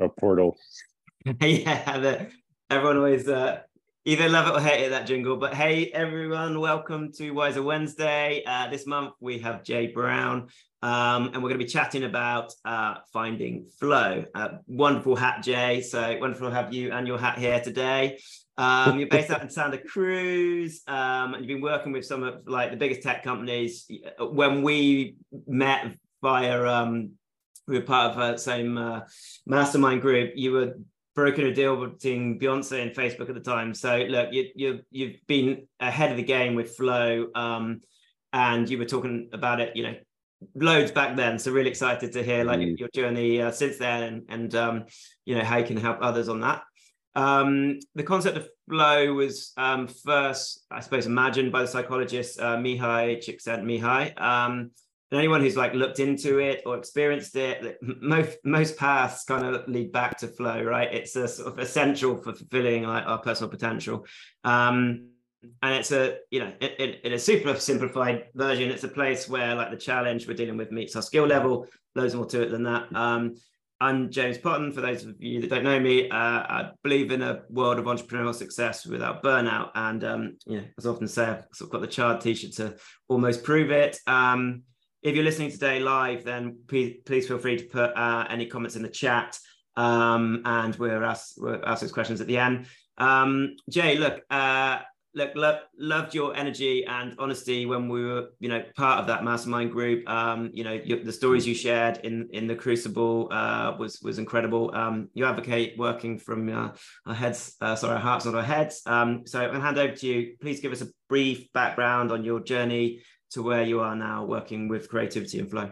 A portal. yeah, everyone always uh, either love it or hate it that jingle. But hey, everyone, welcome to Wiser Wednesday. Uh, this month we have Jay Brown, um, and we're going to be chatting about uh, finding flow. Uh, wonderful hat, Jay. So wonderful to have you and your hat here today. Um, you're based out in Santa Cruz, um, and you've been working with some of like the biggest tech companies. When we met via, um, we were part of the same uh, mastermind group. You were broken a deal between Beyonce and Facebook at the time. So look, you you you've been ahead of the game with Flow, um, and you were talking about it, you know, loads back then. So really excited to hear like mm. your journey uh, since then, and and um, you know how you can help others on that. Um, the concept of flow was um, first, I suppose, imagined by the psychologist uh, Mihaly Csikszentmihalyi. Um, and anyone who's like looked into it or experienced it, most most paths kind of lead back to flow, right? It's a sort of essential for fulfilling like our personal potential. Um, and it's a you know in, in, a super simplified version it's a place where like the challenge we're dealing with meets our skill level loads more to it than that um, I'm James Potten. For those of you that don't know me, uh, I believe in a world of entrepreneurial success without burnout. And um, you know, as I often say, I've sort of got the charred t-shirt to almost prove it. Um, if you're listening today live, then please, please feel free to put uh, any comments in the chat, um, and we'll ask, we'll ask those questions at the end. Um, Jay, look, uh, look, lo- loved your energy and honesty when we were, you know, part of that mastermind group. Um, you know, your, the stories you shared in in the Crucible uh, was was incredible. Um, you advocate working from uh, our heads, uh, sorry, our hearts, not our heads. Um, so I'll hand over to you. Please give us a brief background on your journey to where you are now, working with creativity and flow.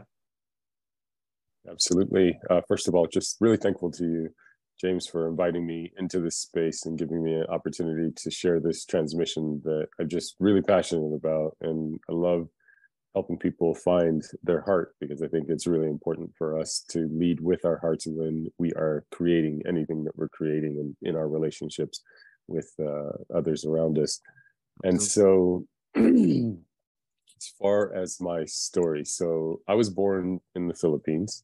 Absolutely. Uh, first of all, just really thankful to you James, for inviting me into this space and giving me an opportunity to share this transmission that I'm just really passionate about. And I love helping people find their heart because I think it's really important for us to lead with our hearts when we are creating anything that we're creating in, in our relationships with uh, others around us. And so, as far as my story, so I was born in the Philippines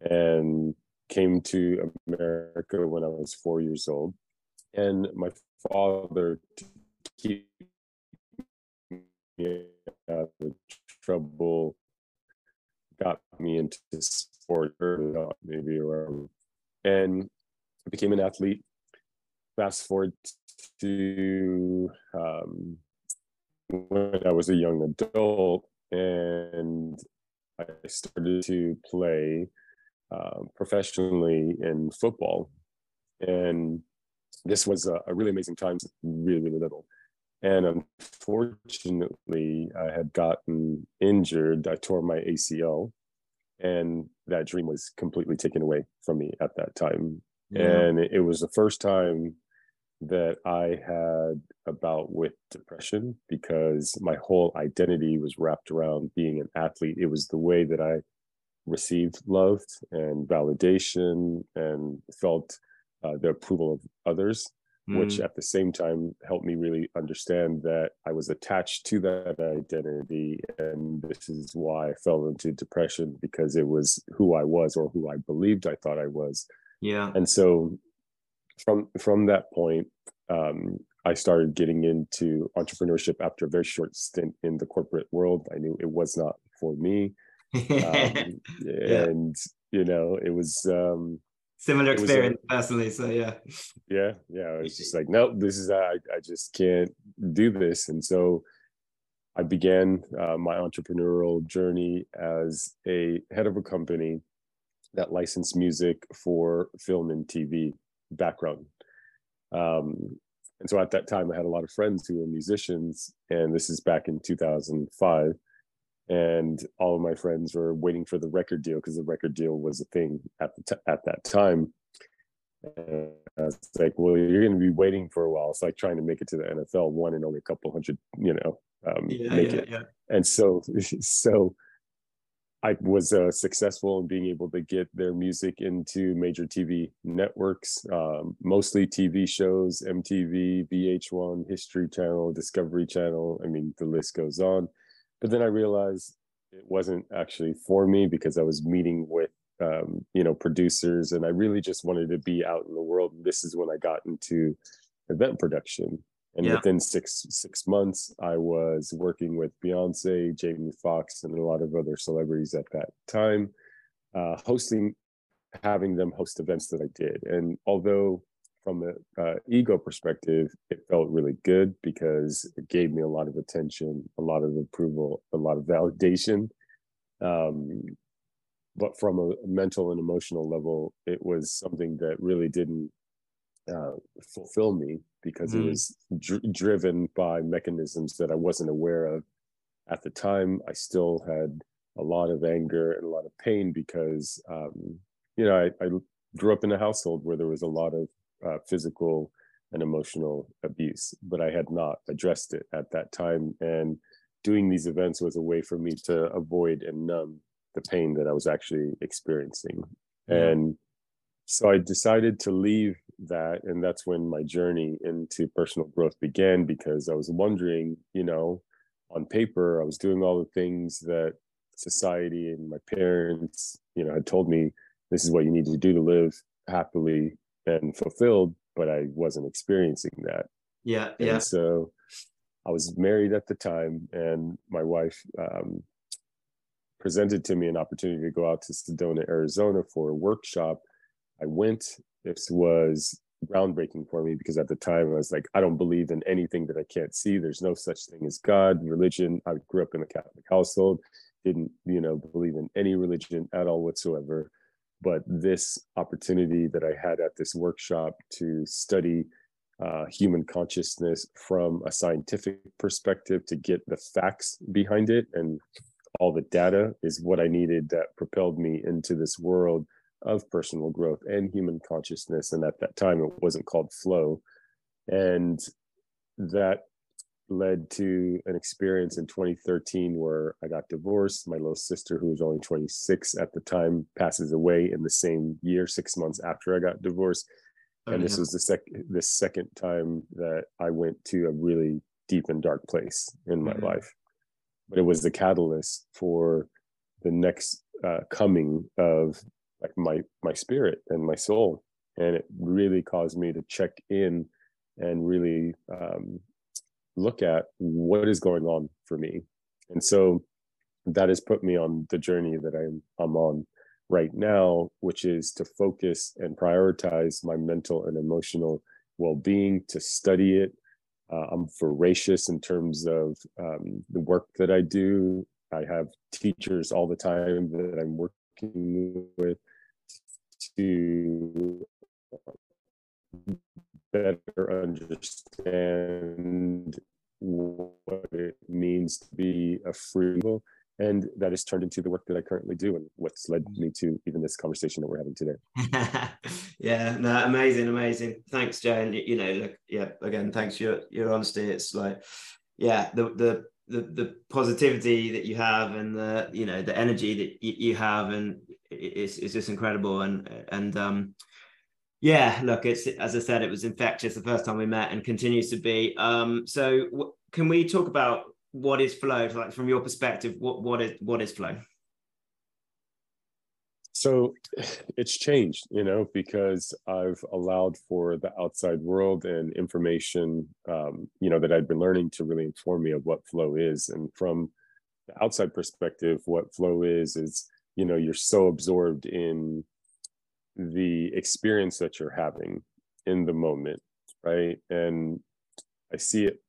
and came to America when I was four years old, and my father to keep me out of trouble got me into sport early on, maybe around, and I became an athlete. Fast forward to um, when I was a young adult, and I started to play uh, professionally in football. And this was a, a, really amazing time, really, really little. And unfortunately, I had gotten injured. I tore my ACL, and that dream was completely taken away from me at that time. Yeah. And it, it was the first time that I had about with depression because my whole identity was wrapped around being an athlete. It was the way that I received love and validation and felt uh, the approval of others, mm. which at the same time helped me really understand that I was attached to that identity. And this is why I fell into depression because it was who I was or who I believed I thought I was. Yeah. And so from from that point, um, I started getting into entrepreneurship after a very short stint in the corporate world. I knew it was not for me um, yeah. and you know it was um similar experience a, personally so yeah. Yeah yeah i was just like nope this is I, I just can't do this. And so i began uh, my entrepreneurial journey as a head of a company that licensed music for film and tv background. Um, and so at that time i had a lot of friends who were musicians and this is back in 2005 and all of my friends were waiting for the record deal because the record deal was a thing at the t- at that time. And I was like, well, you're going to be waiting for a while. It's like trying to make it to the NFL, one and only a couple hundred, you know, um, yeah, make yeah, it. Yeah. And so, so I was uh, successful in being able to get their music into major TV networks, um, mostly TV shows, MTV, VH1, History Channel, Discovery Channel. I mean, the list goes on. But then I realized it wasn't actually for me because I was meeting with, um, you know, producers, and I really just wanted to be out in the world. This is when I got into event production and yeah. within six six months, I was working with Beyonce, Jamie Foxx, and a lot of other celebrities at that time, uh, hosting, having them host events that I did. And although from an uh, ego perspective, it felt really good because it gave me a lot of attention, a lot of approval, a lot of validation. Um, but from a mental and emotional level, it was something that really didn't uh, fulfill me because mm. it was dr- driven by mechanisms that I wasn't aware of at the time. I still had a lot of anger and a lot of pain because, um, you know, I, I, grew up in a household where there was a lot of uh, physical and emotional abuse, but I had not addressed it at that time. And doing these events was a way for me to avoid and numb the pain that I was actually experiencing. Mm. And so I decided to leave that and that's when my journey into personal growth began because i was wondering you know on paper i was doing all the things that society and my parents you know had told me this is what you need to do to live happily and fulfilled but i wasn't experiencing that yeah and yeah so i was married at the time and my wife um, presented to me an opportunity to go out to sedona arizona for a workshop i went this was groundbreaking for me because at the time I was like, I don't believe in anything that I can't see. There's no such thing as God, religion. I grew up in a Catholic household, didn't, you know, believe in any religion at all whatsoever. But this opportunity that I had at this workshop to study uh, human consciousness from a scientific perspective to get the facts behind it and all the data is what I needed that propelled me into this world of personal growth and human consciousness. And at that time, it wasn't called flow. And that led to an experience in 2013 where I got divorced. My little sister, who was only 26 at the time, passes away in the same year, six months after I got divorced. Oh, and this was the second the second time that I went to a really deep and dark place in my mm-hmm. life. But it was the catalyst for the next uh, coming of like my my spirit and my soul and it really caused me to check in and really um, look at what is going on for me. And so that has put me on the journey that I'm, I'm on right now which is to focus and prioritize my mental and emotional well-being to study it. Uh, i'm voracious in terms of um, the work that i do. I have teachers all the time that i'm working with to better understand what it means to be a free will and that has turned into the work that I currently do and what's led me to even this conversation that we're having today. yeah, no, amazing, amazing. Thanks, Jay. you know, look, yeah, again, thanks for your, your honesty. It's like, yeah, the the the the positivity that you have and the you know the energy that you have and it's, it's just incredible and and um yeah look it's as i said it was infectious the first time we met and continues to be. Um so can we talk about what is flow? Like from your perspective what what is what is flow? So it's changed you know because i've allowed for the outside world and information um, you know that i've been learning to really inform me of what flow is. And from the outside perspective what flow is is you know you're so absorbed in the experience that you're having in the moment right? And i see it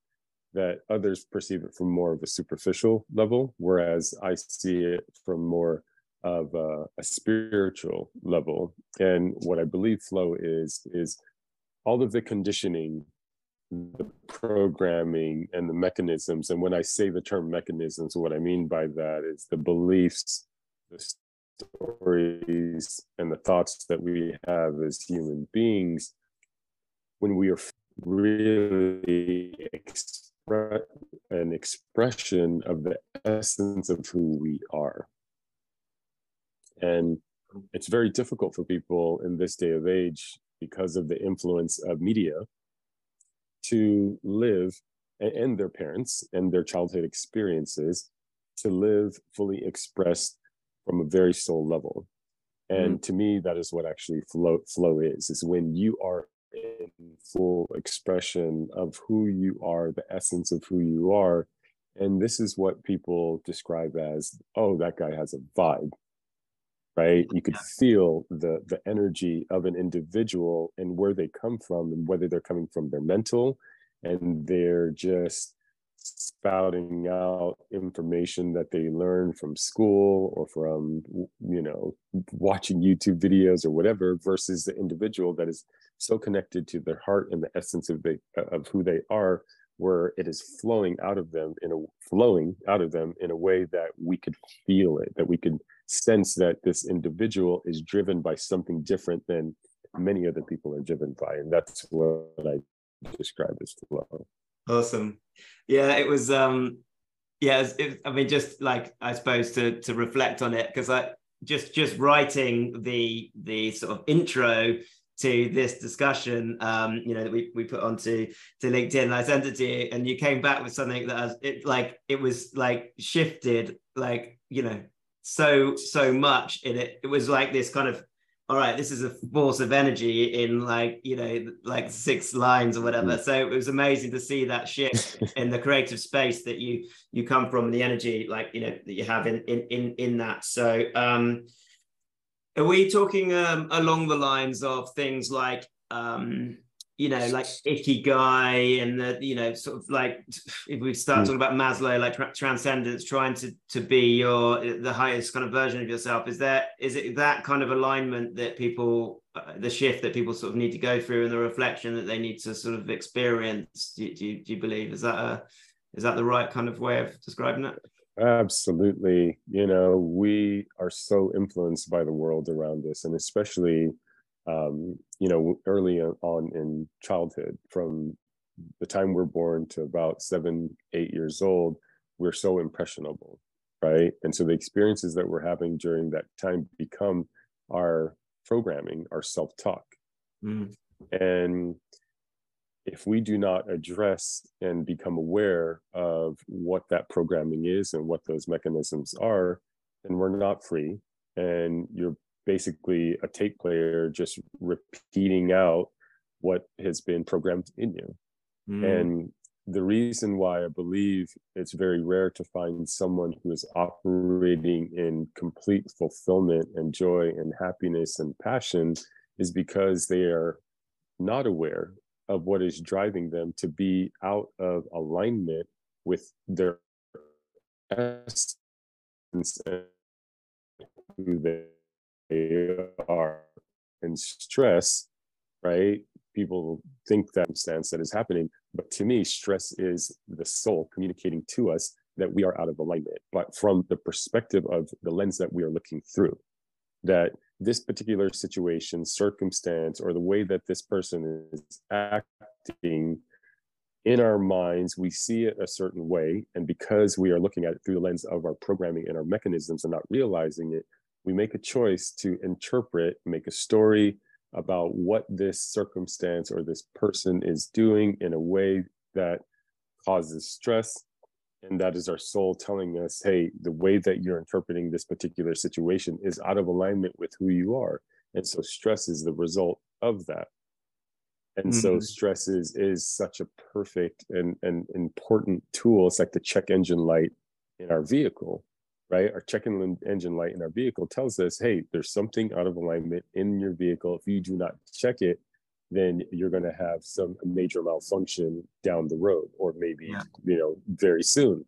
that others perceive it from more of a superficial level whereas i see it from more of a, a spiritual level. And what i believe flow is is all of the conditioning the programming and the mechanisms and when i say the term mechanisms what i mean by that is the beliefs the stories and the thoughts that we have as human beings when we are really express an expression of the essence of who we are. And it's very difficult for people in this day of age because of the influence of media to live and their parents and their childhood experiences to live fully expressed from a very soul level. And mm to me that is what actually flow flow is is when you are in full expression of who you are the essence of who you are. And this is what people describe as oh that guy has a vibe right? You could feel the the energy of an individual and where they come from and whether they're coming from their mental and they're just spouting out information that they learn from school or from you know watching youtube videos or whatever versus the individual that is so connected to their heart and the essence of they uh, of who they are where it is flowing out of them in a flowing out of them in a way that we could feel it that we could sense that this individual is driven by something different than many other people are driven by. And that's what i describe as flow awesome. Yeah it was um yeah it, i mean just like i suppose to to reflect on it because i just just writing the the sort of intro to this discussion um you know that we, we put onto to linkedin and i sent it to you and you came back with something that was it like it was like shifted like you know so so much in it. It was like this kind of all right, this is a force of energy in like, you know, like six lines or whatever. Mm. So it was amazing to see that shift in the creative space that you you come from and the energy like, you know, that you have in in in, in that. So um are we talking um along the lines of things like um you know, like icky guy and the, you know, sort of like if we start mm. talking about Maslow, like tra- transcendence, trying to to be your the highest kind of version of yourself. Is there is it that kind of alignment that people, uh, the shift that people sort of need to go through, and the reflection that they need to sort of experience? Do, do, do you believe is that a is that the right kind of way of describing it? Absolutely. You know, we are so influenced by the world around us, and especially um, you know, early on in childhood, from the time we're born to about seven, eight years old, we're so impressionable, right? And so the experiences that we're having during that time become our programming, our self talk. Mm. And if we do not address and become aware of what that programming is and what those mechanisms are, then we're not free. And you're basically a tape player just repeating out what has been programmed in you. Mm. And the reason why I believe it's very rare to find someone who is operating in complete fulfillment and joy and happiness and passion is because they are not aware of what is driving them to be out of alignment with their essence and who they are in stress, right? People think that stance that is happening, but to me, stress is the soul communicating to us that we are out of alignment. But from the perspective of the lens that we are looking through, that this particular situation, circumstance, or the way that this person is acting in our minds, we see it a certain way. And because we are looking at it through the lens of our programming and our mechanisms and not realizing it, we make a choice to interpret, make a story about what this circumstance or this person is doing in a way that causes stress. And that is our soul telling us, hey, the way that you're interpreting this particular situation is out of alignment with who you are. And so stress is the result of that. And mm-hmm. so stress is is such a perfect and, and important tool. It's like the check engine light in our vehicle right? Our check engine light in our vehicle tells us, hey, there's something out of alignment in your vehicle. If you do not check it, then you're going to have some major malfunction down the road, or maybe yeah. you know very soon.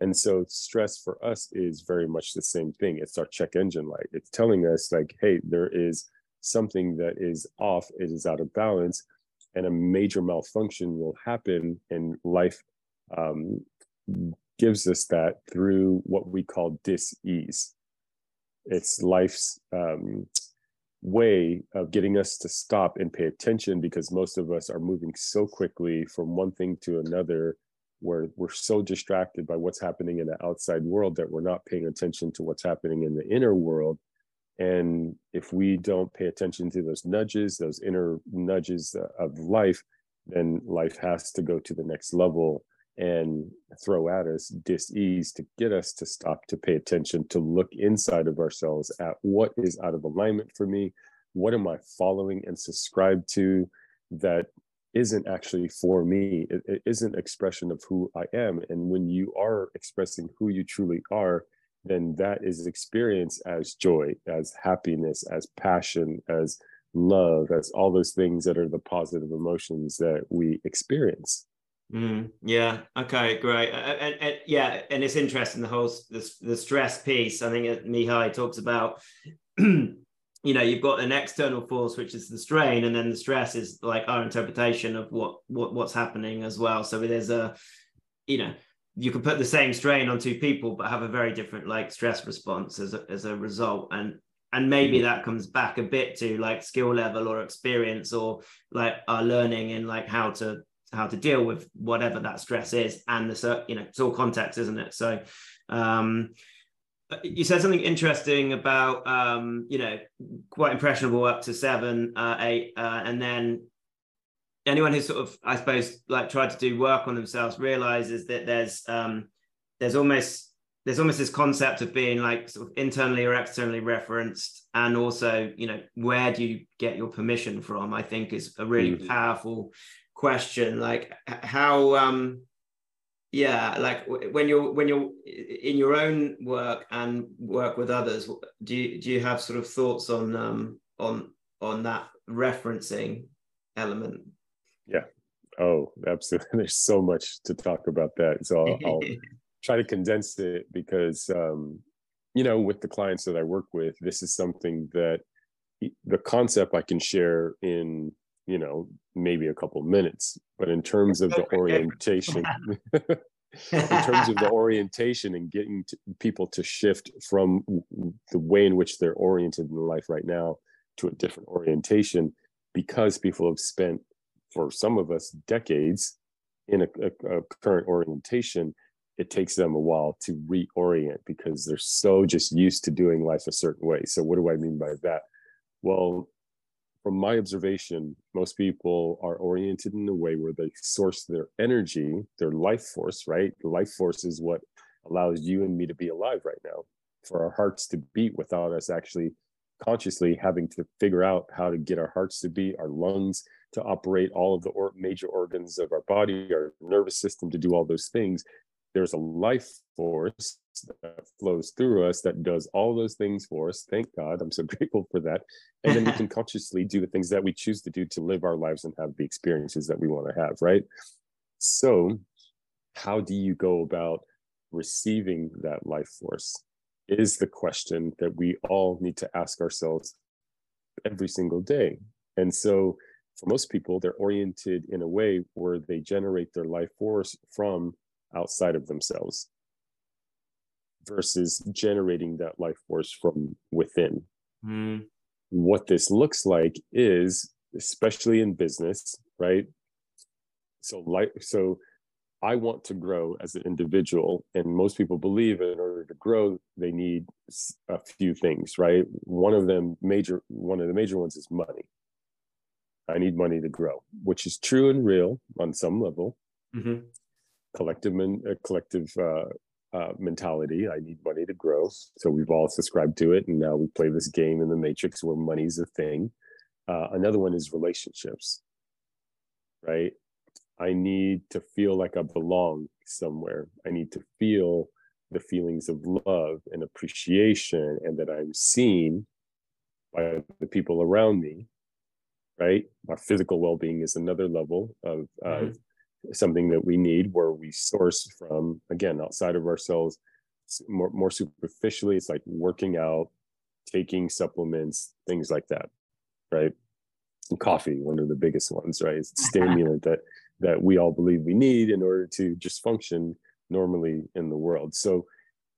And so stress for us is very much the same thing. It's our check engine light. It's telling us like, hey, there is something that is off. It is out of balance, and a major malfunction will happen, and life um, gives us that through what we call dis-ease. It's life's um, way of getting us to stop and pay attention because most of us are moving so quickly from one thing to another where we're so distracted by what's happening in the outside world that we're not paying attention to what's happening in the inner world And if we don't pay attention to those nudges, those inner nudges of life, then life has to go to the next level and throw at us dis-ease to get us to stop to pay attention to look inside of ourselves at what is out of alignment for me what am i following and subscribe to that isn't actually for me. It, it isn't expression of who i am. And when you are expressing who you truly are then that is experienced as joy as happiness as passion as love as all those things that are the positive emotions that we experience Mm, yeah. Okay. Great. And, and, yeah, and it's interesting the whole the, the stress piece. I think Mihaly talks about. you know, you've got an external force, which is the strain, and then the stress is like our interpretation of what what what's happening as well. So there's a, you know, you can put the same strain on two people, but have a very different like stress response as a, as a result. And and maybe mm-hmm. that comes back a bit to like skill level or experience or like our learning in like how to how to deal with whatever that stress is and the you know it's all context isn't it so um you said something interesting about um you know quite impressionable up to seven uh eight uh, and then anyone who sort of i suppose like tried to do work on themselves realizes that there's um there's almost there's almost this concept of being like sort of internally or externally referenced and also you know where do you get your permission from i think is a really mm-hmm. powerful question like how um yeah like when you're when you're in your own work and work with others do you do you have sort of thoughts on um on on that referencing element? Yeah. Oh absolutely. There's so much to talk about that. So I'll, I'll try to condense it because um you know with the clients that i work with this is something that the concept i can share in you know maybe a couple minutes but in terms of the orientation in terms of the orientation and getting to, people to shift from the way in which they're oriented in life right now to a different orientation because people have spent for some of us decades in a, a, a current orientation it takes them a while to reorient because they're so just used to doing life a certain way. So what do i mean by that? Well from my observation, most people are oriented in a way where they source their energy, their life force, right? Life force is what allows you and me to be alive right now, for our hearts to beat without us actually consciously having to figure out how to get our hearts to beat, our lungs to operate, all of the or- major organs of our body, our nervous system to do all those things there's a life force that flows through us that does all those things for us. Thank God. I'm so grateful for that. And then we can consciously do the things that we choose to do to live our lives and have the experiences that we want to have, right? So, how do you go about receiving that life force? Is the question that we all need to ask ourselves every single day. And so, for most people, they're oriented in a way where they generate their life force from outside of themselves versus generating that life force from within. Mm. What this looks like is, especially in business, right? So, like, so I want to grow as an individual, and most people believe in order to grow, they need a few things, right? One of them, major, one of the major ones is money. I need money to grow, which is true and real on some level. Mm-hmm collective men, uh, collective uh, uh, mentality. I need money to grow. So we've all subscribed to it, and now we play this game in the matrix where money's a thing. Uh, another one is relationships, right? I need to feel like I belong somewhere. I need to feel the feelings of love and appreciation, and that I'm seen by the people around me. Right, My physical well-being is another level of, mm-hmm something that we need where we source from again outside of ourselves more, more superficially it's like working out taking supplements things like that right? And coffee one of the biggest ones right? It's a stimulant that that we all believe we need in order to just function normally in the world. So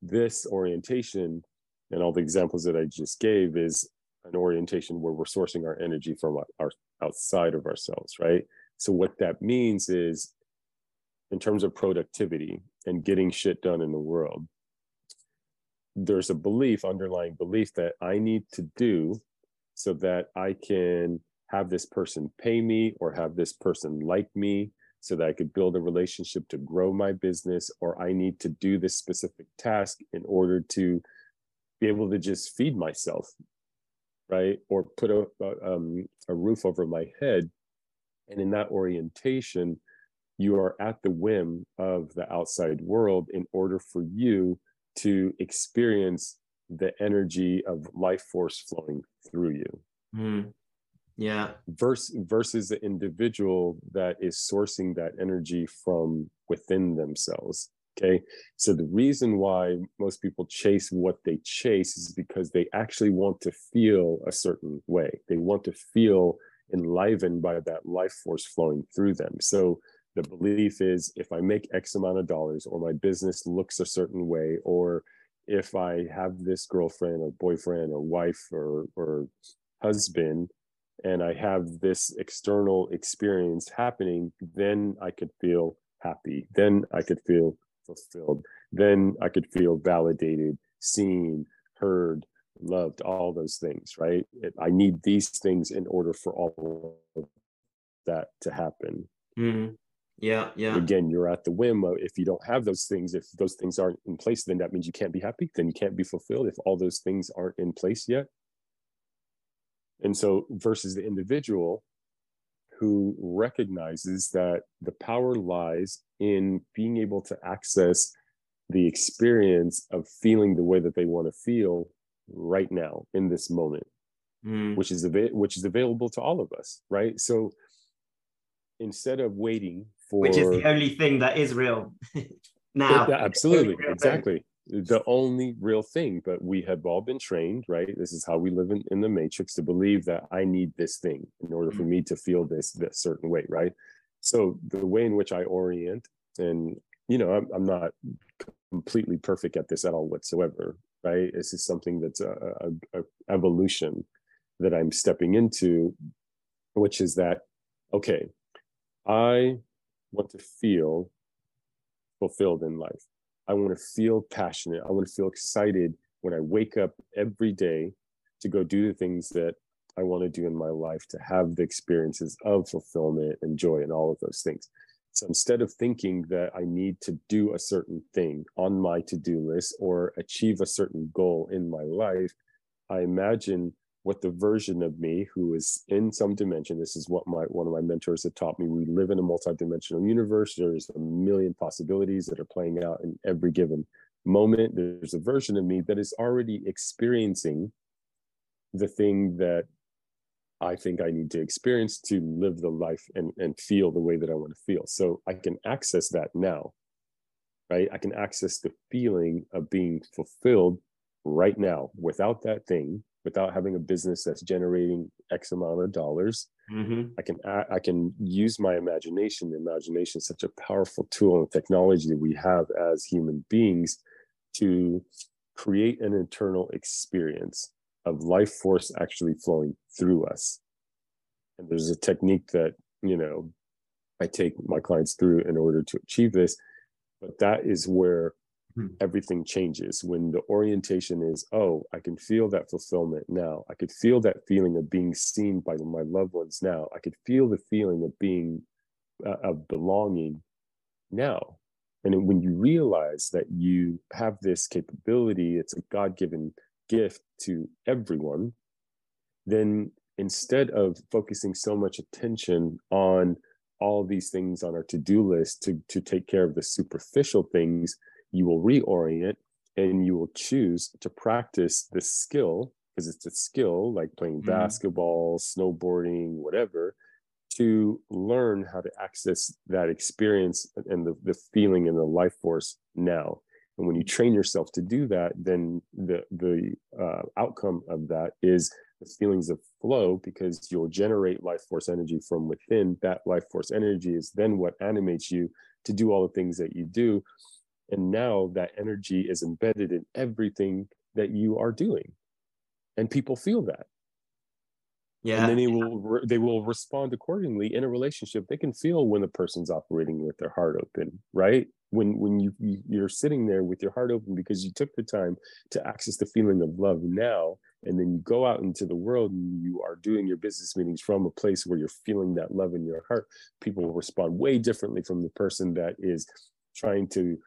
this orientation and all the examples that i just gave is an orientation where we're sourcing our energy from our outside of ourselves right so what that means is in terms of productivity and getting shit done in the world, there's a belief underlying belief that i need to do so that i can have this person pay me or have this person like me so that i could build a relationship to grow my business or i need to do this specific task in order to be able to just feed myself right? Or put a, um, a roof over my head and in that orientation you are at the whim of the outside world in order for you to experience the energy of life force flowing through you. Mm. Yeah. Versus, versus the individual that is sourcing that energy from within themselves. Okay. So the reason why most people chase what they chase is because they actually want to feel a certain way. They want to feel enlivened by that life force flowing through them. So the belief is if I make X amount of dollars or my business looks a certain way, or if I have this girlfriend or boyfriend or wife or, or husband, and I have this external experience happening, then I could feel happy. Then I could feel fulfilled. Then I could feel validated, seen, heard, loved, all those things, right? I need these things in order for all of that to happen. Mm-hmm. Yeah, yeah. Again, you're at the whim of if you don't have those things, if those things aren't in place, then that means you can't be happy, then you can't be fulfilled if all those things aren't in place yet. And so, versus the individual who recognizes that the power lies in being able to access the experience of feeling the way that they want to feel right now in this moment, mm. which is av- which is available to all of us, right? So instead of waiting for which is the only thing that is real now. Absolutely, exactly. Thing. The only real thing, but we have all been trained, right? This is how we live in, in the matrix to believe that I need this thing in order for mm. me to feel this this certain way, right? So the way in which I orient, and you know, I'm, I'm not completely perfect at this at all whatsoever, right? This is something that's a, a, a evolution that I'm stepping into, which is that okay, I want to feel fulfilled in life. I want to feel passionate. I want to feel excited when I wake up every day to go do the things that I want to do in my life, to have the experiences of fulfillment and joy and all of those things. So instead of thinking that I need to do a certain thing on my to do list or achieve a certain goal in my life, I imagine what the version of me who is in some dimension this is what my one of my mentors had taught me we live in a multidimensional universe. There's a million possibilities that are playing out in every given moment. There's a version of me that is already experiencing the thing that i think i need to experience to live the life and, and feel the way that i want to feel. So i can access that now right? I can access the feeling of being fulfilled right now without that thing without having a business that's generating x amount of dollars. Mm-hmm. i can i can use my imagination. The imagination is such a powerful tool and technology that we have as human beings to create an internal experience of life force actually flowing through us. And there's a technique that you know i take my clients through in order to achieve this but that is where Hmm. everything changes. When the orientation is oh i can feel that fulfillment now. I could feel that feeling of being seen by my loved ones now. I could feel the feeling of being uh, of belonging now. And when you realize that you have this capability it's a god-given gift to everyone then instead of focusing so much attention on all these things on our to-do list to, to take care of the superficial things you will reorient and you will choose to practice this skill because it's a skill like playing mm-hmm. basketball, snowboarding, whatever, to learn how to access that experience and the, the feeling and the life force now. And when you train yourself to do that, then the the uh, outcome of that is the feelings of flow because you'll generate life force energy from within. That life force energy is then what animates you to do all the things that you do. And now that energy is embedded in everything that you are doing. And people feel that. Yeah. And then they will re- they will respond accordingly in a relationship. They can feel when the person's operating with their heart open, right? When when you you're sitting there with your heart open because you took the time to access the feeling of love now and then you go out into the world and you are doing your business meetings from a place where you're feeling that love in your heart. People will respond way differently from the person that is trying to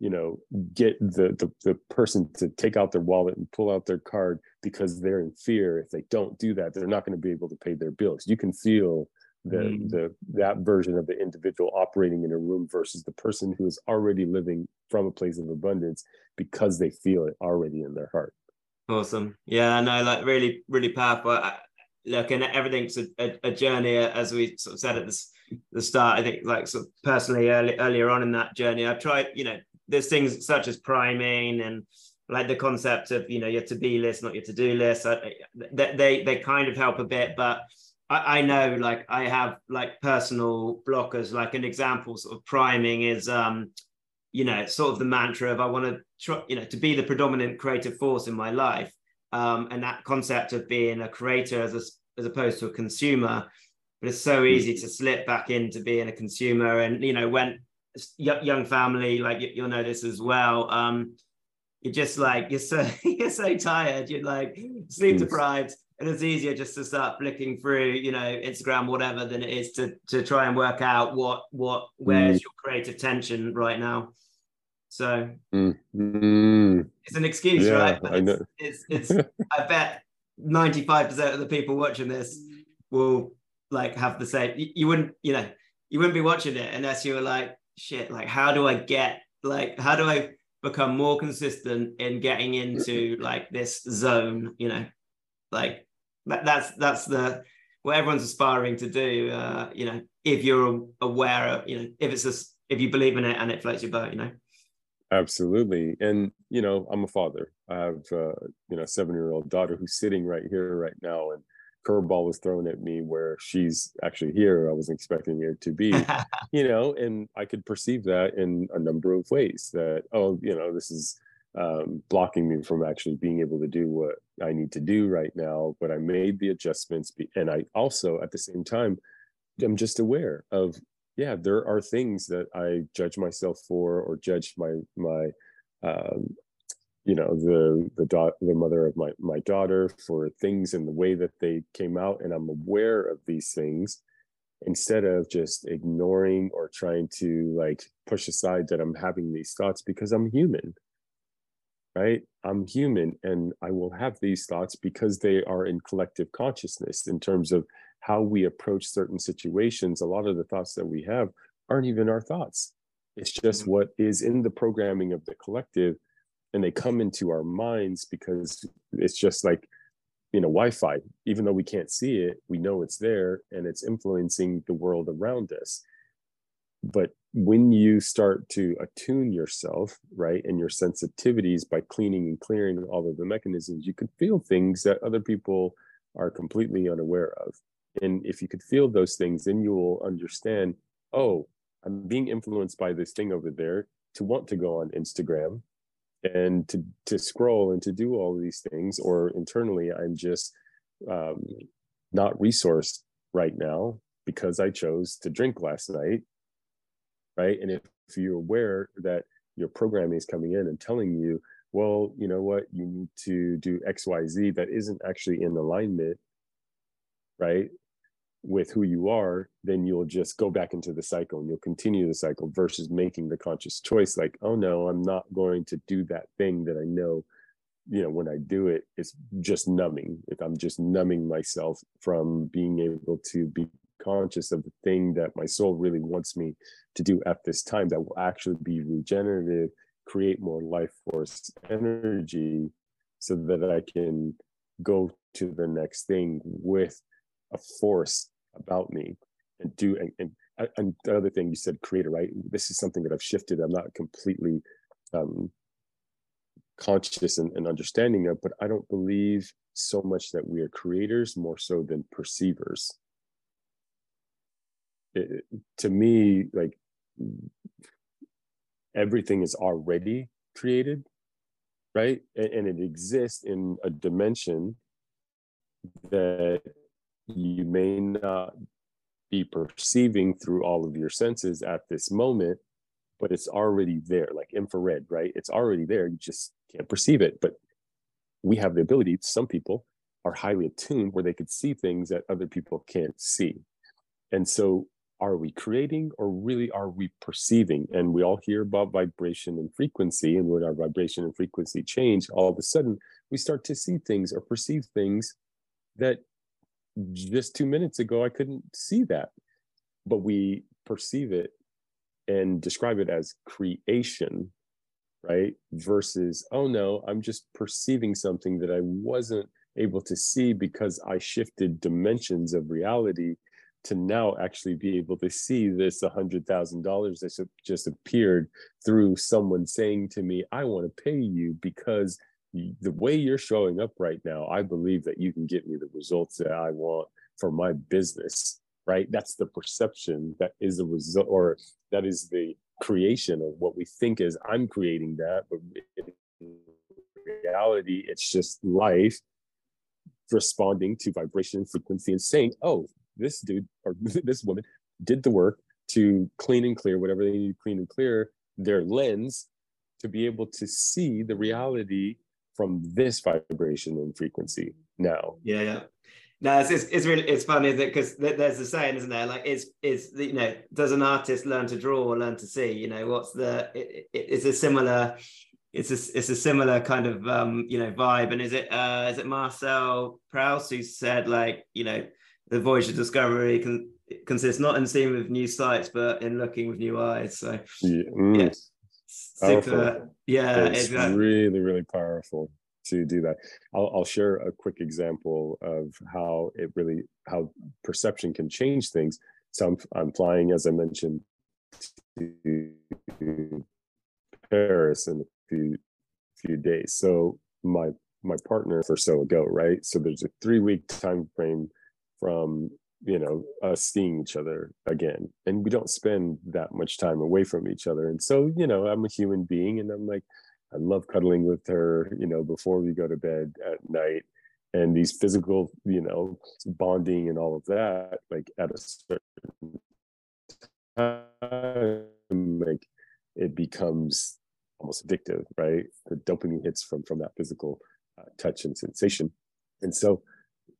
you know get the, the the person to take out their wallet and pull out their card because they're in fear. If they don't do that they're not going to be able to pay their bills. You can feel the mm. the that version of the individual operating in a room versus the person who is already living from a place of abundance because they feel it already in their heart. Awesome. Yeah no like really really powerful. I, look and everything's a, a, a, journey as we sort of said at this, the start i think like sort of personally early, earlier on in that journey i've tried you know there's things such as priming and like the concept of you know your to-be list not your to-do list. I, they they kind of help a bit but I, I know like I have like personal blockers. Like an example, sort of priming is um, you know, sort of the mantra of I want to try, you know, to be the predominant creative force in my life. Um, and that concept of being a creator as a, as opposed to a consumer. But it's so easy to slip back into being a consumer. And you know, when young family, like you'll know this as well. Um, you're just like you're so you're so tired. You're like sleep deprived and it's easier just to start flicking through you know instagram whatever than it is to to try and work out what what where's mm. your creative tension right now so mm. it's an excuse yeah, right but I know. it's it's, it's i bet 95% of the people watching this will like have the same you, you wouldn't you know you wouldn't be watching it unless you were like shit like how do i get like how do i become more consistent in getting into like this zone you know like that, that's that's the what everyone's aspiring to do. Uh, you know, if you're aware of, you know, if it's a, if you believe in it and it floats your boat, you know. Absolutely, and you know, I'm a father. I have uh, you know, seven year old daughter who's sitting right here right now, and curveball was thrown at me where she's actually here. I wasn't expecting her to be, you know, and I could perceive that in a number of ways. That oh, you know, this is um, blocking me from actually being able to do what I need to do right now. But I made the adjustments, and I also at the same time, I'm just aware of yeah, there are things that I judge myself for or judge my my um, you know the the da- the mother of my my daughter for things in the way that they came out, and I'm aware of these things instead of just ignoring or trying to like push aside that I'm having these thoughts because I'm human right? I'm human and I will have these thoughts because they are in collective consciousness in terms of how we approach certain situations. A lot of the thoughts that we have aren't even our thoughts. It's just mm-hmm. what is in the programming of the collective. And they come into our minds because it's just like, you know, Wi Fi. Even though we can't see it, we know it's there and it's influencing the world around us. But when you start to attune yourself, right, and your sensitivities by cleaning and clearing all of the mechanisms, you could feel things that other people are completely unaware of. And if you could feel those things, then you will understand, oh, I'm being influenced by this thing over there to want to go on Instagram and to to scroll and to do all these things, or internally, I'm just um, not resourced right now because I chose to drink last night right? And if, you're aware that your programming is coming in and telling you, well, you know what, you need to do X, Y, Z that isn't actually in alignment, right? With who you are, then you'll just go back into the cycle and you'll continue the cycle versus making the conscious choice like, oh no, I'm not going to do that thing that I know, you know, when I do it, it's just numbing. If I'm just numbing myself from being able to be conscious of the thing that my soul really wants me to do at this time that will actually be regenerative, create more life force energy so that I can go to the next thing with a force about me and do and, and and the other thing you said creator right? This is something that i've shifted. I'm not completely um conscious and, and understanding of but i don't believe so much that we are creators more so than perceivers it, to me like everything is already created right and, and it exists in a dimension that you may not be perceiving through all of your senses at this moment but it's already there, like infrared, right? It's already there. You just can't perceive it. But we have the ability, some people are highly attuned where they could see things that other people can't see. And so are we creating or really are we perceiving? And we all hear about vibration and frequency, and when our vibration and frequency change, all of a sudden we start to see things or perceive things that just two minutes ago I couldn't see that. But we perceive it and describe it as creation, right? Versus, oh no, I'm just perceiving something that I wasn't able to see because I shifted dimensions of reality to now actually be able to see this $100,000 that just appeared through someone saying to me, I want to pay you because the way you're showing up right now, I believe that you can get me the results that I want for my business, right? That's the perception that is the result, or that is the creation of what we think is I'm creating that, but in reality, it's just life responding to vibration frequency and saying, oh, this dude or this woman did the work to clean and clear whatever they need to clean and clear their lens to be able to see the reality from this vibration and frequency now. Yeah, yeah. No, it's, it's, it's really it's funny that because there's the saying, isn't there? Like, it's it's you know, does an artist learn to draw or learn to see? You know, what's the? It, it, it's a similar, it's a it's a similar kind of um you know vibe. And is it uh is it Marcel Proust who said like you know the voyage of discovery can consists not in seeing with new sights, but in looking with new eyes. So yeah, mm. yeah. Super, yeah, it's exactly. really really powerful to do that. I'll, I'll share a quick example of how it really how perception can change things. So I'm, I'm flying, as I mentioned, to Paris in a few few days. So my my partner for so ago, right? So there's a three week time frame from you know us seeing each other again. And we don't spend that much time away from each other. And so you know i'm a human being and i'm like i love cuddling with her you know before we go to bed at night. And these physical you know bonding and all of that like at a certain time like it becomes almost addictive right? The dopamine hits from from that physical uh, touch and sensation. And so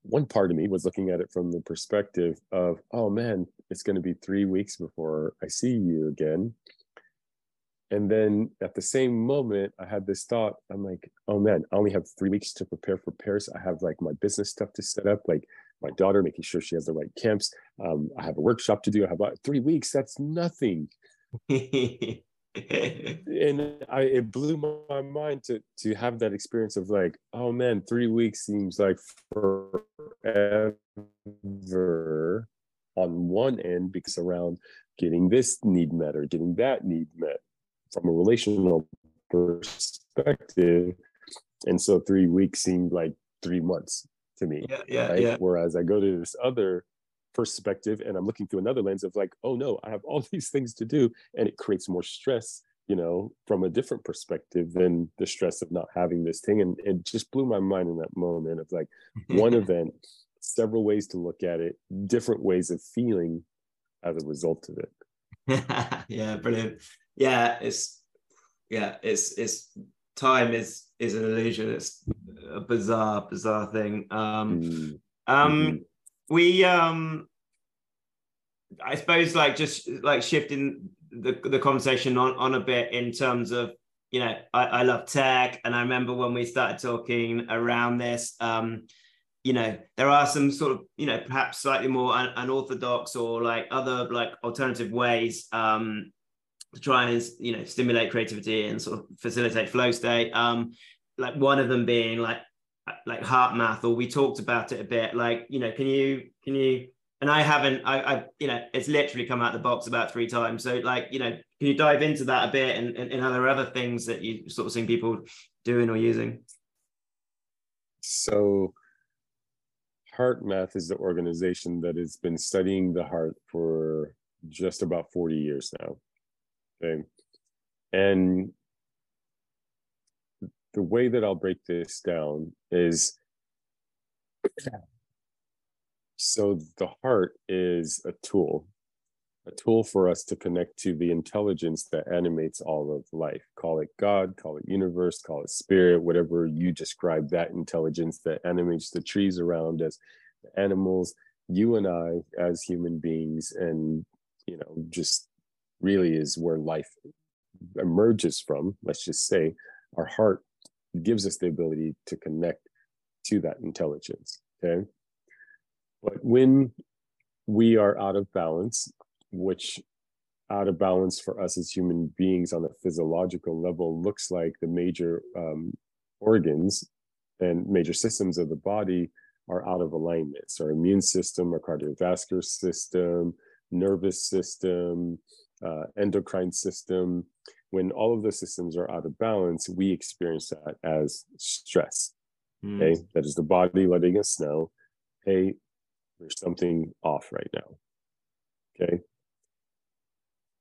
one part of me was looking at it from the perspective of, oh man, it's going to be three weeks before I see you again. And then at the same moment, I had this thought. I'm like, oh man, I only have three weeks to prepare for Paris. I have like my business stuff to set up, like my daughter, making sure she has the right camps. Um, I have a workshop to do. I have about three weeks. That's nothing. and I it blew my mind to to have that experience of like, oh man, three weeks seems like forever on one end because around getting this need met or getting that need met from a relational perspective. And so three weeks seemed like three months to me. Yeah, yeah, right? yeah. Whereas I go to this other perspective and i'm looking through another lens of like oh no i have all these things to do and it creates more stress you know from a different perspective than the stress of not having this thing and it just blew my mind in that moment of like one event several ways to look at it different ways of feeling as a result of it. Yeah brilliant. Yeah it's yeah it's it's time is is an illusion. It's a bizarre bizarre thing. Um mm. um mm-hmm we um I suppose like just like shifting the the conversation on on a bit in terms of you know I, I love tech and I remember when we started talking around this um you know there are some sort of you know perhaps slightly more un- unorthodox or like other like alternative ways um to try and you know stimulate creativity and sort of facilitate flow state. Um like one of them being like like HeartMath or we talked about it a bit like you know can you can you and i haven't i i you know it's literally come out the box about three times. So like you know can you dive into that a bit and and, and are there other things that you sort of seen people doing or using? So HeartMath is the organization that has been studying the heart for just about 40 years now okay? And the way that I'll break this down is so the heart is a tool, a tool for us to connect to the intelligence that animates all of life. Call it God, call it universe, call it spirit, whatever you describe that intelligence that animates the trees around us, the animals, you and I as human beings, and you know, just really is where life emerges from. Let's just say our heart gives us the ability to connect to that intelligence. Okay. But when we are out of balance, which out of balance for us as human beings on a physiological level looks like the major um, organs and major systems of the body are out of alignment. So our immune system, our cardiovascular system, nervous system, uh, endocrine system, when all of the systems are out of balance, we experience that as stress. Mm. Okay, that is the body letting us know, hey, there's something off right now. Okay,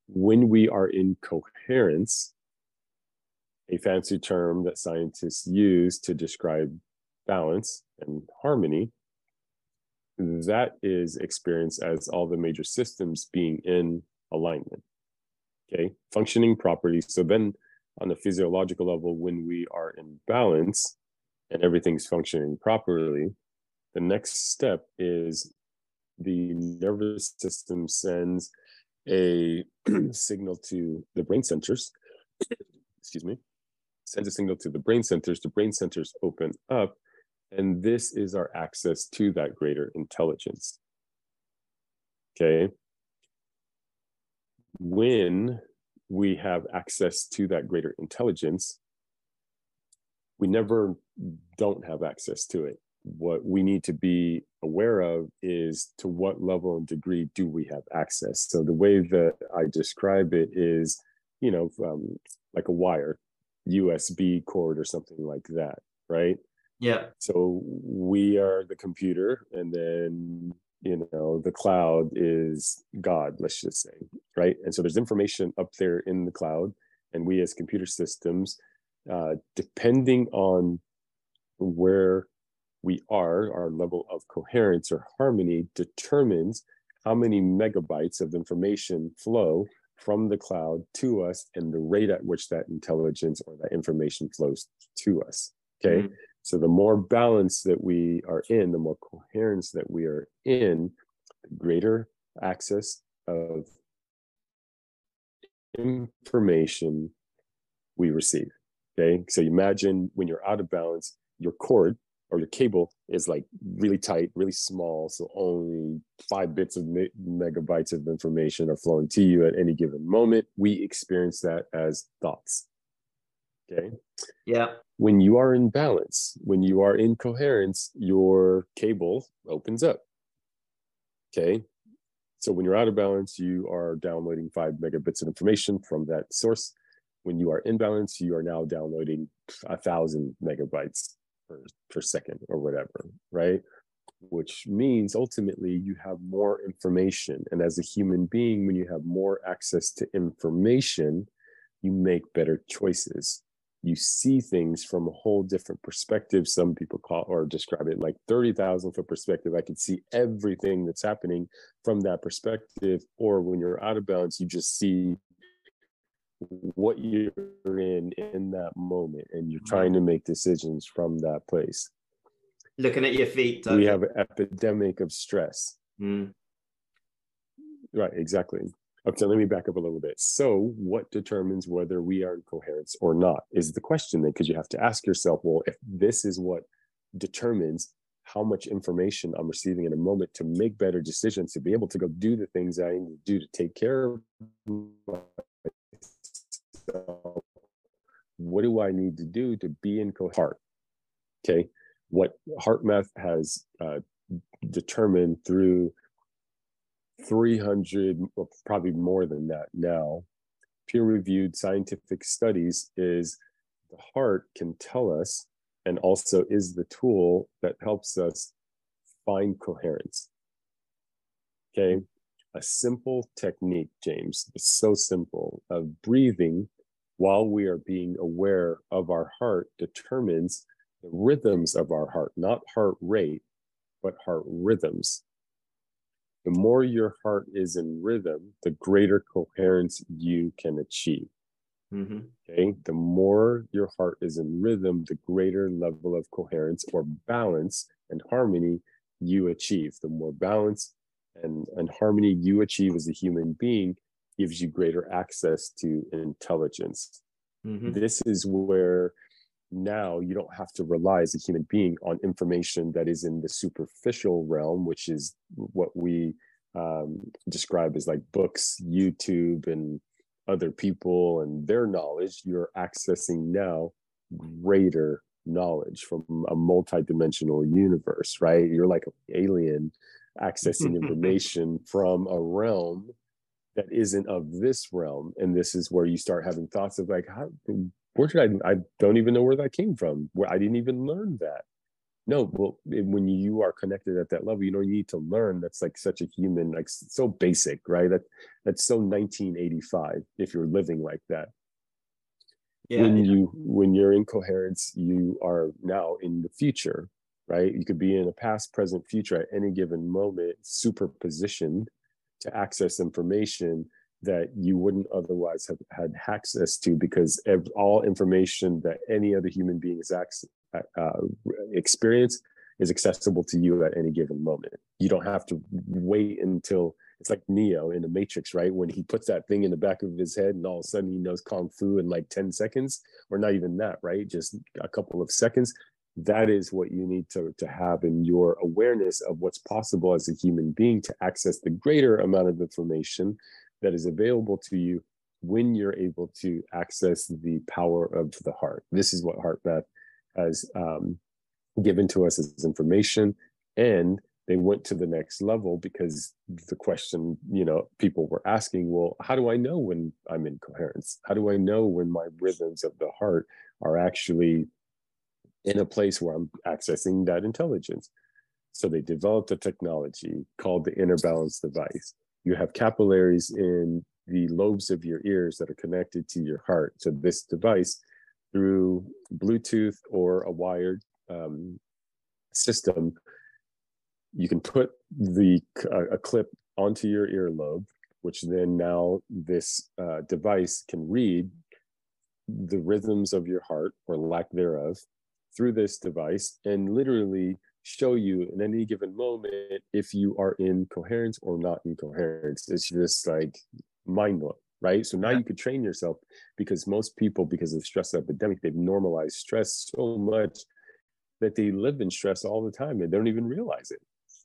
when we are in coherence, a fancy term that scientists use to describe balance and harmony, that is experienced as all the major systems being in alignment. Okay, functioning properly. So then, on the physiological level, when we are in balance and everything's functioning properly, the next step is the nervous system sends a signal to the brain centers, excuse me, sends a signal to the brain centers, the brain centers open up, and this is our access to that greater intelligence. Okay. When we have access to that greater intelligence, we never don't have access to it. What we need to be aware of is to what level and degree do we have access. So the way that i describe it is you know um, like a wire usb cord or something like that right? Yeah. So we are the computer and then you know the cloud is god let's just say right and so there's information up there in the cloud and we as computer systems uh, depending on where we are, our level of coherence or harmony determines how many megabytes of information flow from the cloud to us and the rate at which that intelligence or that information flows to us. Okay. Mm-hmm. So the more balance that we are in, the more coherence that we are in, the greater access of information we receive. Okay. So imagine when you're out of balance, your cord or your cable is like really tight, really small. So only five bits of me- megabytes of information are flowing to you at any given moment. We experience that as thoughts. Okay. Yeah. When you are in balance, when you are in coherence, your cable opens up. Okay. So when you're out of balance, you are downloading five megabits of information from that source. When you are in balance, you are now downloading a thousand megabytes per, per second or whatever, right? Which means ultimately you have more information. And as a human being, when you have more access to information, you make better choices. You see things from a whole different perspective. Some people call or describe it like 30,000 foot perspective. I can see everything that's happening from that perspective. Or when you're out of balance, you just see what you're in in that moment and you're trying to make decisions from that place looking at your feet we have an epidemic of stress mm. right exactly okay let me back up a little bit so what determines whether we are in coherence or not is the question then because you have to ask yourself well if this is what determines how much information I'm receiving in a moment to make better decisions, to be able to go do the things I need to do to take care of myself, what do I need to do to be in coherence? Okay, what HeartMath has uh, determined through 300, well, probably more than that now, peer-reviewed scientific studies is the heart can tell us and also is the tool that helps us find coherence. Okay, a simple technique, James, it's so simple, of breathing while we are being aware of our heart determines the rhythms of our heart, not heart rate, but heart rhythms. The more your heart is in rhythm, the greater coherence you can achieve. Mm-hmm. Okay. The more your heart is in rhythm, the greater level of coherence or balance and harmony you achieve. The more balance and, and harmony you achieve as a human being gives you greater access to intelligence. Mm-hmm. This is where now you don't have to rely as a human being on information that is in the superficial realm, which is what we um, describe as like books, YouTube, and other people and their knowledge. You're accessing now greater knowledge from a multidimensional universe, right? You're like an alien accessing information from a realm that isn't of this realm. And this is where you start having thoughts of like, how, where I, I don't even know where that came from. Where I didn't even learn that. No, well, when you are connected at that level, you know, you need to learn. That's like such a human, like so basic, right? That that's so 1985 if you're living like that. Yeah, when yeah. you when you're in coherence, you are now in the future, right? You could be in a past, present, future at any given moment, superpositioned to access information that you wouldn't otherwise have had access to because all information that any other human being has access, uh, experience is accessible to you at any given moment. You don't have to wait until it's like Neo in the Matrix, right? When he puts that thing in the back of his head and all of a sudden he knows Kung Fu in like 10 seconds, or not even that, right? Just a couple of seconds. That is what you need to, to have in your awareness of what's possible as a human being to access the greater amount of information that is available to you when you're able to access the power of the heart. This is what HeartMath has um, given to us as information. And they went to the next level because the question, you know, people were asking, well, how do I know when I'm in coherence? How do I know when my rhythms of the heart are actually in a place where I'm accessing that intelligence? So they developed a technology called the inner balance device you have capillaries in the lobes of your ears that are connected to your heart. So this device, through Bluetooth or a wired um, system, you can put the a clip onto your earlobe, which then now this uh, device can read the rhythms of your heart or lack thereof through this device and literally show you in any given moment if you are in coherence or not in coherence. It's just like mind blowing, right? So now yeah. you could train yourself because most people, because of the stress epidemic, they've normalized stress so much that they live in stress all the time and they don't even realize it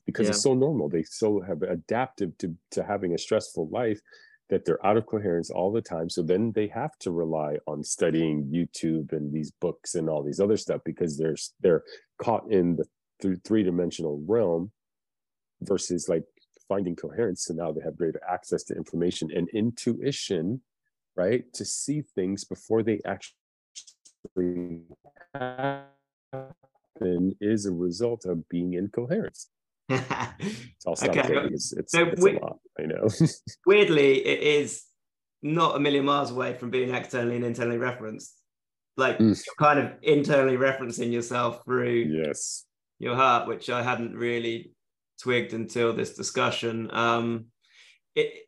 because yeah. it's so normal. They so have adapted to, to having a stressful life that they're out of coherence all the time. So then they have to rely on studying YouTube and these books and all these other stuff because they're they're caught in the through three-dimensional realm versus like finding coherence so now they have greater access to information and intuition right to see things before they actually happen is a result of being in coherence I'll stop okay. It's, it's, so it's we- a lot, I know. weirdly, it is not a million miles away from being externally and internally referenced. Like mm. you're kind of internally referencing yourself through yes your heart, which I hadn't really twigged until this discussion. Um, it,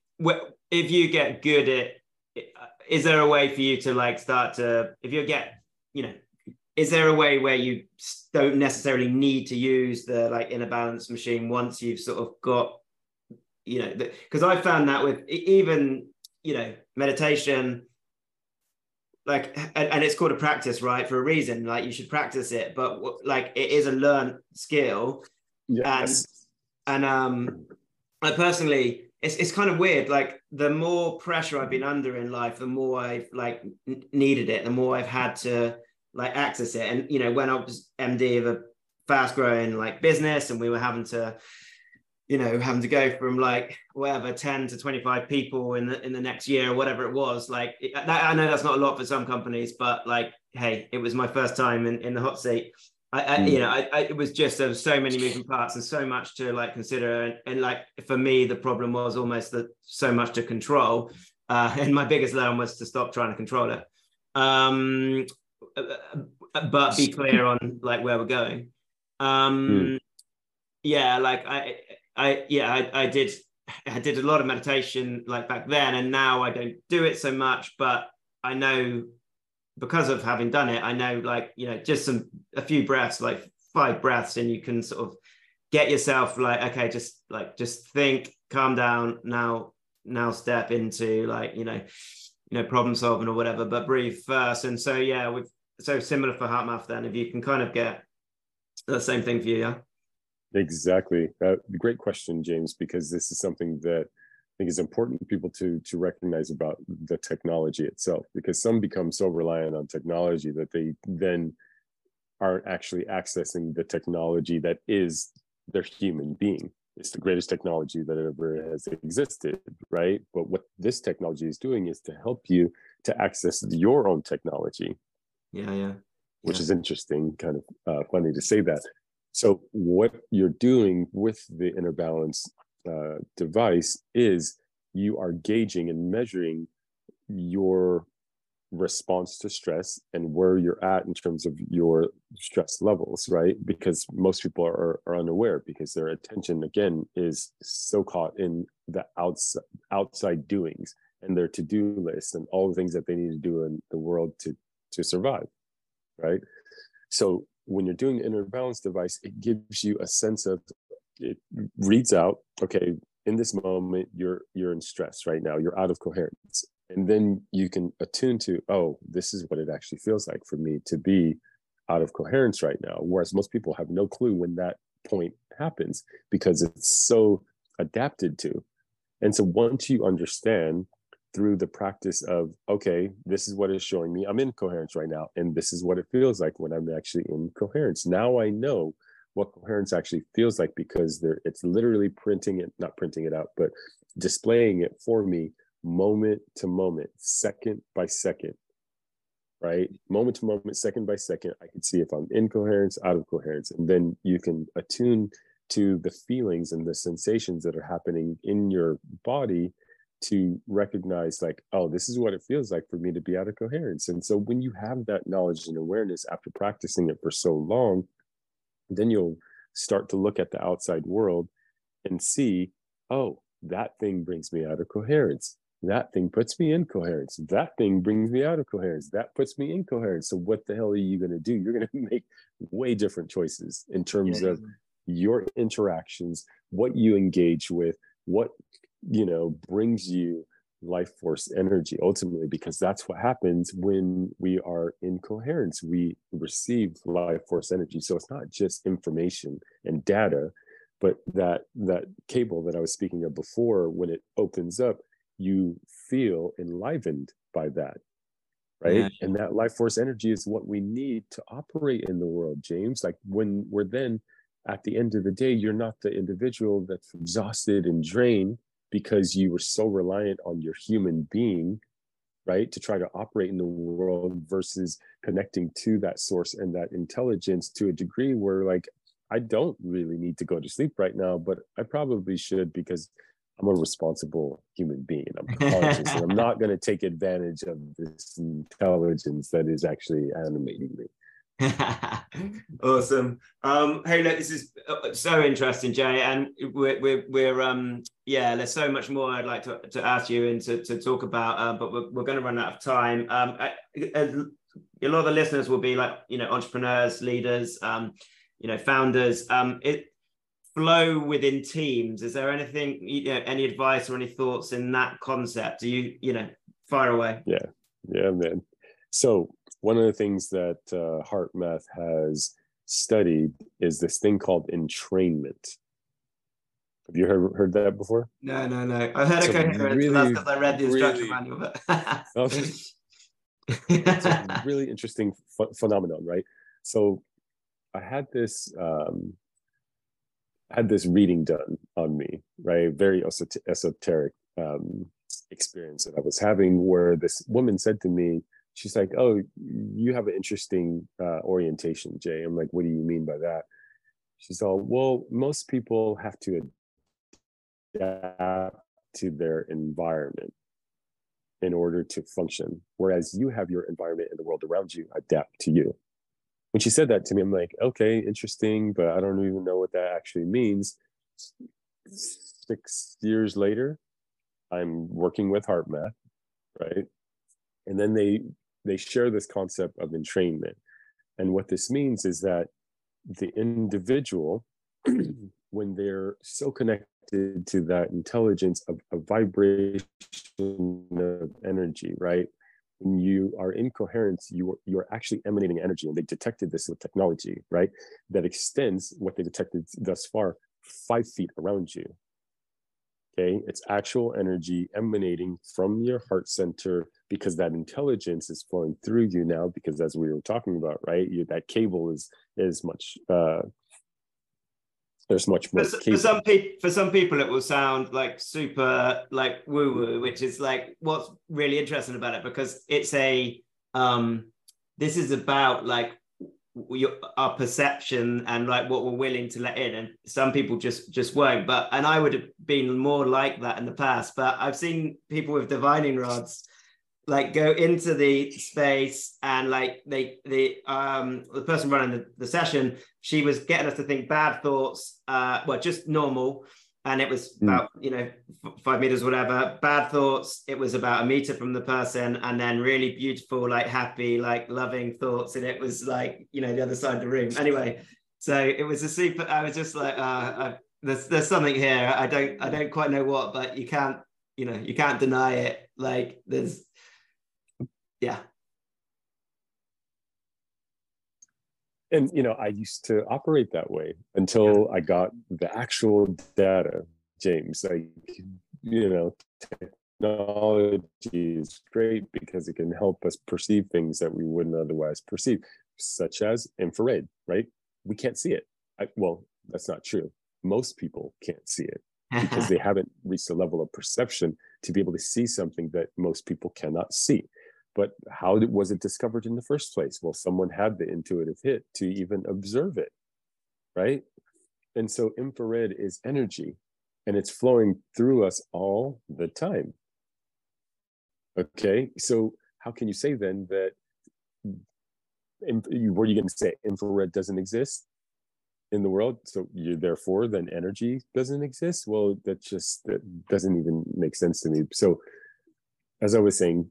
if you get good at, is there a way for you to like start to, if you get, you know, is there a way where you don't necessarily need to use the like inner balance machine once you've sort of got, you know, because I found that with even, you know, meditation, like and, and, it's called a practice right for a reason like you should practice it but like it is a learned skill yes. and and um i personally it's, it's kind of weird like the more pressure i've been under in life the more i've like needed it the more i've had to like access it and you know when i was md of a fast growing like business and we were having to you know having to go from like whatever 10 to 25 people in the in the next year or whatever it was like that, i know that's not a lot for some companies but like hey it was my first time in, in the hot seat I, I mm. you know I, I, it was just there was so many moving parts and so much to like consider and, and like for me the problem was almost that so much to control uh, and my biggest learn was to stop trying to control it um but be clear on like where we're going um mm. yeah like i I yeah, I, I did I did a lot of meditation like back then, and now I don't do it so much. But I know because of having done it, I know like you know just some a few breaths, like five breaths, and you can sort of get yourself like okay, just like just think, calm down. Now now step into like you know you know problem solving or whatever, but breathe first. And so yeah, with so similar for HeartMath. Then if you can kind of get the same thing for you, yeah. Exactly. Uh, great question, James, because this is something that I think is important for people to to recognize about the technology itself. Because some become so reliant on technology that they then aren't actually accessing the technology that is their human being. It's the greatest technology that ever has existed, right? But what this technology is doing is to help you to access your own technology. Yeah, yeah. Which yeah. is interesting, kind of uh, funny to say that. So what you're doing with the inner balance uh, device is you are gauging and measuring your response to stress and where you're at in terms of your stress levels, right? Because most people are, are unaware because their attention again is so caught in the outside outside doings and their to-do list and all the things that they need to do in the world to to survive, right? So when you're doing the inner balance device, it gives you a sense of it reads out, okay, in this moment, you're you're in stress right now, you're out of coherence. And then you can attune to, oh, this is what it actually feels like for me to be out of coherence right now. Whereas most people have no clue when that point happens because it's so adapted to. And so once you understand through the practice of okay this is what is showing me. I'm in coherence right now and this is what it feels like when i'm actually in coherence. Now i know what coherence actually feels like because there it's literally printing it not printing it out but displaying it for me moment to moment second by second right? Moment to moment second by second i can see if i'm in coherence out of coherence and then you can attune to the feelings and the sensations that are happening in your body to recognize like oh this is what it feels like for me to be out of coherence. And so when you have that knowledge and awareness after practicing it for so long then you'll start to look at the outside world and see oh that thing brings me out of coherence. That thing puts me in coherence. That thing brings me out of coherence. That puts me in coherence. So what the hell are you going to do? You're going to make way different choices in terms yeah. of your interactions what you engage with what you know brings you life force energy ultimately because that's what happens when we are in coherence. We receive life force energy. So it's not just information and data but that that cable that i was speaking of before when it opens up you feel enlivened by that right? Yeah. and that life force energy is what we need to operate in the world james. Like when we're then at the end of the day you're not the individual that's exhausted and drained because you were so reliant on your human being right to try to operate in the world versus connecting to that source and that intelligence to a degree where like i don't really need to go to sleep right now but i probably should because i'm a responsible human being. I'm conscious and i'm not going to take advantage of this intelligence that is actually animating me awesome. Um, hey, look, this is uh, so interesting, Jay, and we're we're, we're um yeah, there's so much more I'd like to, to ask you and to, to talk about, uh, but we're, we're going to run out of time. Um, lot of the listeners will be like you know entrepreneurs, leaders, um, you know founders. Um, it flow within teams. Is there anything you know any advice or any thoughts in that concept? Do you you know fire away? Yeah, yeah, man. So one of the things that uh, HeartMath has studied is this thing called entrainment. Have you heard, heard that before? No, no, no. I heard so it. Really, that's because I read the instruction really, manual. But it's a really interesting ph- phenomenon, right? So I had this um, had this reading done on me, right? Very esoteric um, experience that I was having, where this woman said to me, she's like, "Oh, you have an interesting uh, orientation, Jay." I'm like, "What do you mean by that?" She's all, "Well, most people have to adapt to their environment in order to function, whereas you have your environment and the world around you adapt to you." When she said that to me, I'm like, "Okay, interesting, but I don't even know what that actually means." six years later, I'm working with HeartMath, right? And then they they share this concept of entrainment. And what this means is that the individual, when they're so connected to that intelligence of a vibration of energy, right? When you are in coherence, you are, you're actually emanating energy, and they detected this with technology, right? That extends what they detected thus far five feet around you. Okay, it's actual energy emanating from your heart center because that intelligence is flowing through you now. Because as we were talking about, right, you, that cable is is much uh, there's much more. For, for some people, for some people, it will sound like super like woo woo, which is like what's really interesting about it because it's a um, this is about like your, our perception and like what we're willing to let in. And some people just just won't. But and i would have been more like that in the past. But i've seen people with divining rods like go into the space and like they the um the person running the, the session she was getting us to think bad thoughts uh well just normal and it was hmm. about mm. you know five meters whatever bad thoughts it was about a meter from the person and then really beautiful like happy like loving thoughts and it was like you know the other side of the room anyway so it was a super i was just like uh, uh there's there's something here i don't i don't quite know what but you can't you know you can't deny it like there's yeah and you know i used to operate that way until yeah. i got the actual data james. Like you know technology is great because it can help us perceive things that we wouldn't otherwise perceive such as infrared right? We can't see it. I, well that's not true. Most people can't see it because they haven't reached a level of perception to be able to see something that most people cannot see but how was it discovered in the first place? Well, someone had the intuitive hit to even observe it, right? And so infrared is energy and it's flowing through us all the time. Okay, so how can you say then that what are you going to say infrared doesn't exist in the world so you therefore then energy doesn't exist well that just that doesn't even make sense to me so as i was saying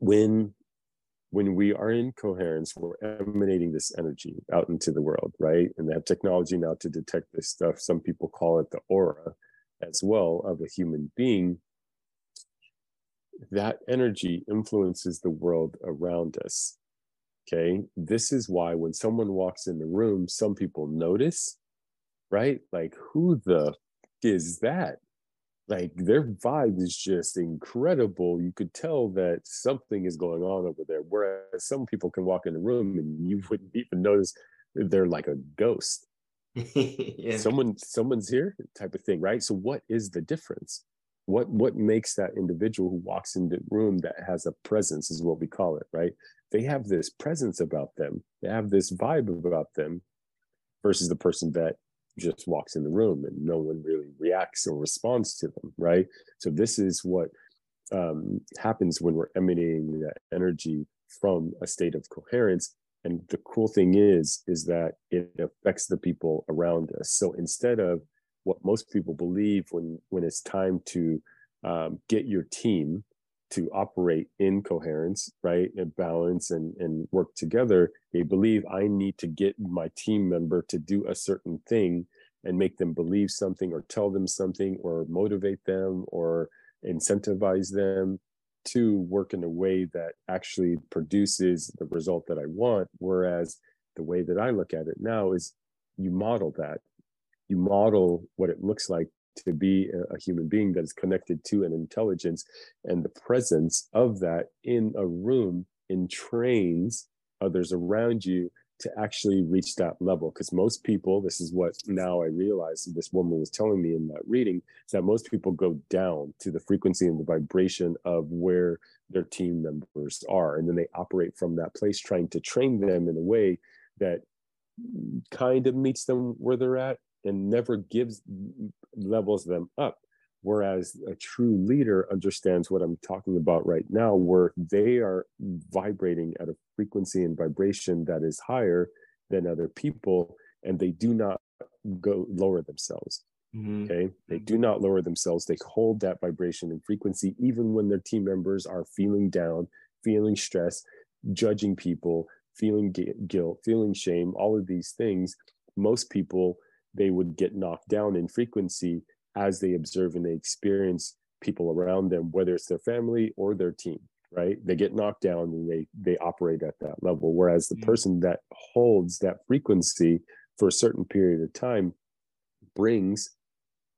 when when we are in coherence we're emanating this energy out into the world right? And they have technology now to detect this stuff. Some people call it the aura as well of a human being. That energy influences the world around us okay? This is why when someone walks in the room some people notice right? Like who the is that like their vibe is just incredible. You could tell that something is going on over there. Whereas some people can walk in the room and you wouldn't even notice they're like a ghost. yeah. Someone, someone's here, type of thing, right? So, what is the difference? What what makes that individual who walks in the room that has a presence is what we call it, right? They have this presence about them. They have this vibe about them, versus the person that just walks in the room and no one really reacts or responds to them, right? So this is what um, happens when we're emanating that energy from a state of coherence. And the cool thing is, is that it affects the people around us. So instead of what most people believe when when it's time to um, get your team to operate in coherence, right, and balance and, and work together, they believe I need to get my team member to do a certain thing and make them believe something or tell them something or motivate them or incentivize them to work in a way that actually produces the result that I want. Whereas the way that I look at it now is you model that. You model what it looks like to be a, human being that is connected to an intelligence and the presence of that in a room entrains others around you to actually reach that level. Because most people this is what now i realize this woman was telling me in that reading is that most people go down to the frequency and the vibration of where their team members are. And then they operate from that place trying to train them in a way that kind of meets them where they're at and never gives levels them up whereas a true leader understands what i'm talking about right now where they are vibrating at a frequency and vibration that is higher than other people and they do not go lower themselves Mm-hmm. Okay. They do not lower themselves. They hold that vibration and frequency, even when their team members are feeling down, feeling stress, judging people, feeling guilt, feeling shame, all of these things. Most people, they would get knocked down in frequency as they observe and they experience people around them, whether it's their family or their team, right? They get knocked down and they they operate at that level. Whereas the mm-hmm. person that holds that frequency for a certain period of time brings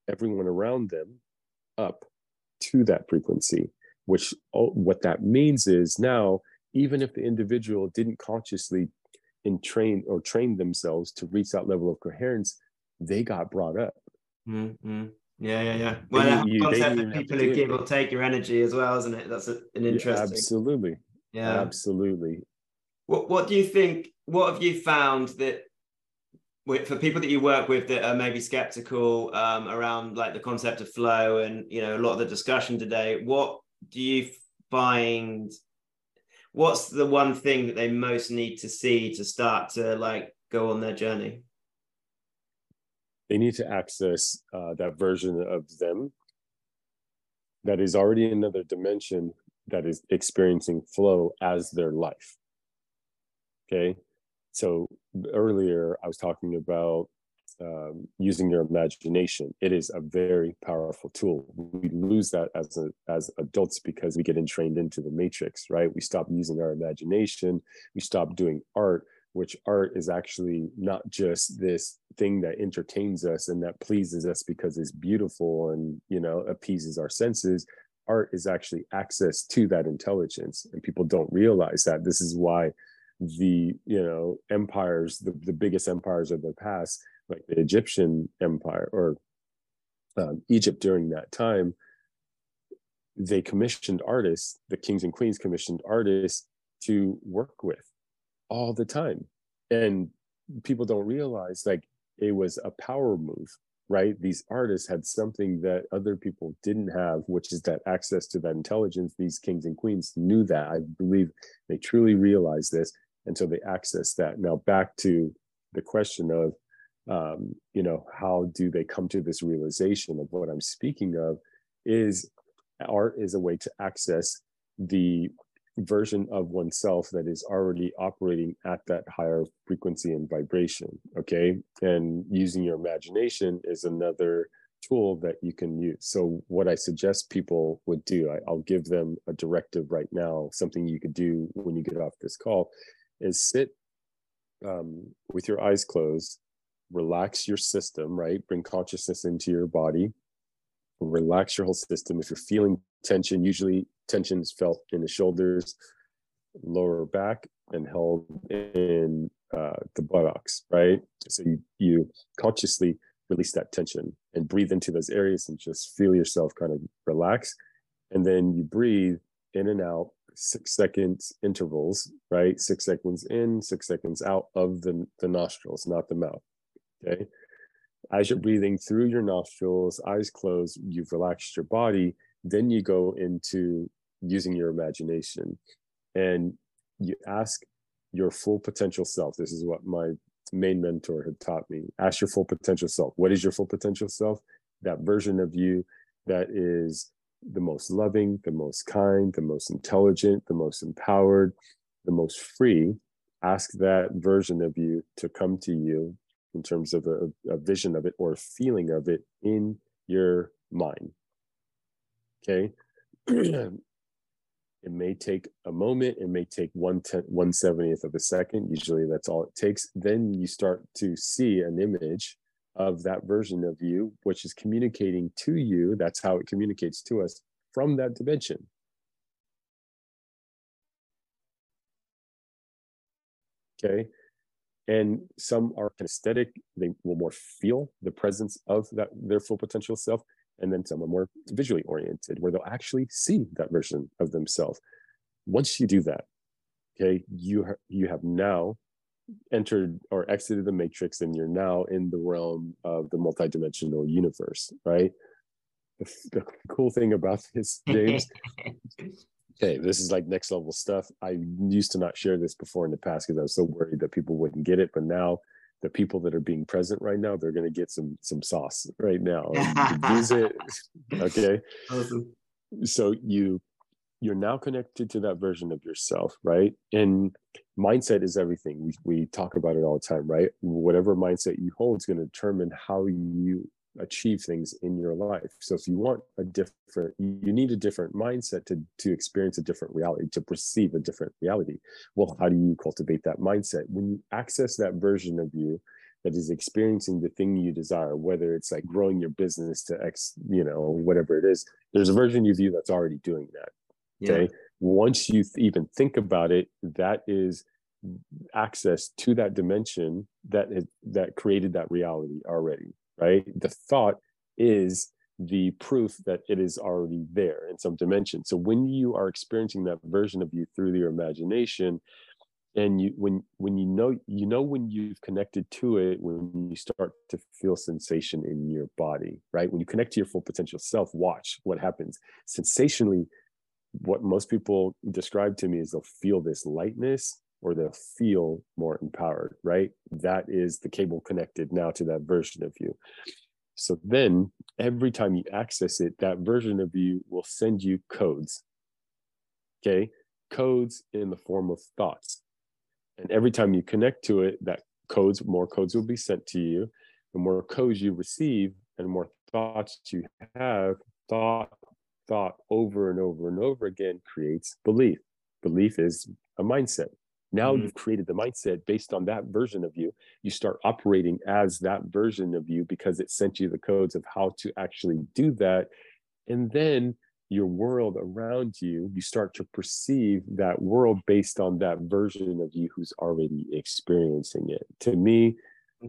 everyone around them up to that frequency which what that means is now even if the individual didn't consciously entrain or train themselves to reach that level of coherence they got brought up. Mm-hmm. yeah yeah yeah. Well that you, concept of people who give or take your energy as well isn't it? That's a, an interesting yeah, absolutely. Yeah. Absolutely. What what do you think what have you found that for people that you work with that are maybe skeptical um, around like the concept of flow and you know a lot of the discussion today what do you find what's the one thing that they most need to see to start to like go on their journey they need to access uh, that version of them that is already another dimension that is experiencing flow as their life okay so earlier I was talking about um, using your imagination. It is a very powerful tool. We lose that as a, as adults because we get entrained into the matrix, right? We stop using our imagination. We stop doing art, which art is actually not just this thing that entertains us and that pleases us because it's beautiful and you know appeases our senses. Art is actually access to that intelligence, and people don't realize that. This is why the you know empires the, the biggest empires of the past like the egyptian empire or um, egypt during that time they commissioned artists the kings and queens commissioned artists to work with all the time. And people don't realize like it was a power move right? These artists had something that other people didn't have which is that access to that intelligence. These kings and queens knew that. I believe they truly realized this. And so they access that. Now back to the question of um, you know how do they come to this realization of what i'm speaking of is art is a way to access the version of oneself that is already operating at that higher frequency and vibration okay? And using your imagination is another tool that you can use. So what i suggest people would do I, i'll give them a directive right now something you could do when you get off this call is sit um, with your eyes closed, relax your system, right? Bring consciousness into your body, relax your whole system. If you're feeling tension, usually tension is felt in the shoulders, lower back, and held in uh, the buttocks, right? So you, you consciously release that tension and breathe into those areas and just feel yourself kind of relax. And then you breathe in and out six seconds intervals, right? Six seconds in, six seconds out of the, the nostrils, not the mouth. Okay. As you're breathing through your nostrils, eyes closed, you've relaxed your body, then you go into using your imagination and you ask your full potential self. This is what my main mentor had taught me. Ask your full potential self. What is your full potential self? That version of you that is the most loving, the most kind, the most intelligent, the most empowered, the most free, ask that version of you to come to you in terms of a, a vision of it or feeling of it in your mind. Okay. it may take a moment, it may take one ten, one seventieth of a second. Usually that's all it takes. Then you start to see an image of that version of you, which is communicating to you. That's how it communicates to us from that dimension. Okay. And some are kinesthetic, they will more feel the presence of that their full potential self. And then some are more visually oriented, where they'll actually see that version of themselves. Once you do that, okay, you ha- you have now entered or exited the matrix and you're now in the realm of the multidimensional universe right the, the cool thing about this james okay this is like next level stuff i used to not share this before in the past because i was so worried that people wouldn't get it but now the people that are being present right now, they're going to get some some sauce right now. use it. Okay. Awesome. So you you're now connected to that version of yourself, right? And mindset is everything. We we talk about it all the time, right? Whatever mindset you hold is going to determine how you achieve things in your life. So if you want a different, you need a different mindset to to experience a different reality, to perceive a different reality. Well, how do you cultivate that mindset? When you access that version of you that is experiencing the thing you desire, whether it's like growing your business to X, you know, whatever it is, there's a version of you that's already doing that. Okay. Yeah. Once you th- even think about it, that is access to that dimension that is, that created that reality already right? The thought is the proof that it is already there in some dimension. So when you are experiencing that version of you through your imagination, and you when when you know you know when you've connected to it when you start to feel sensation in your body right when you connect to your full potential self watch what happens sensationally what most people describe to me is they'll feel this lightness or they'll feel more empowered, right? That is the cable connected now to that version of you. So then every time you access it, that version of you will send you codes. Okay. Codes in the form of thoughts. And every time you connect to it, that codes, more codes will be sent to you. The more codes you receive and more thoughts you have, thought, thought over and over and over again creates belief. Belief is a mindset. Now mm-hmm. you've created the mindset based on that version of you. You start operating as that version of you because it sent you the codes of how to actually do that. And then your world around you, you start to perceive that world based on that version of you who's already experiencing it. To me,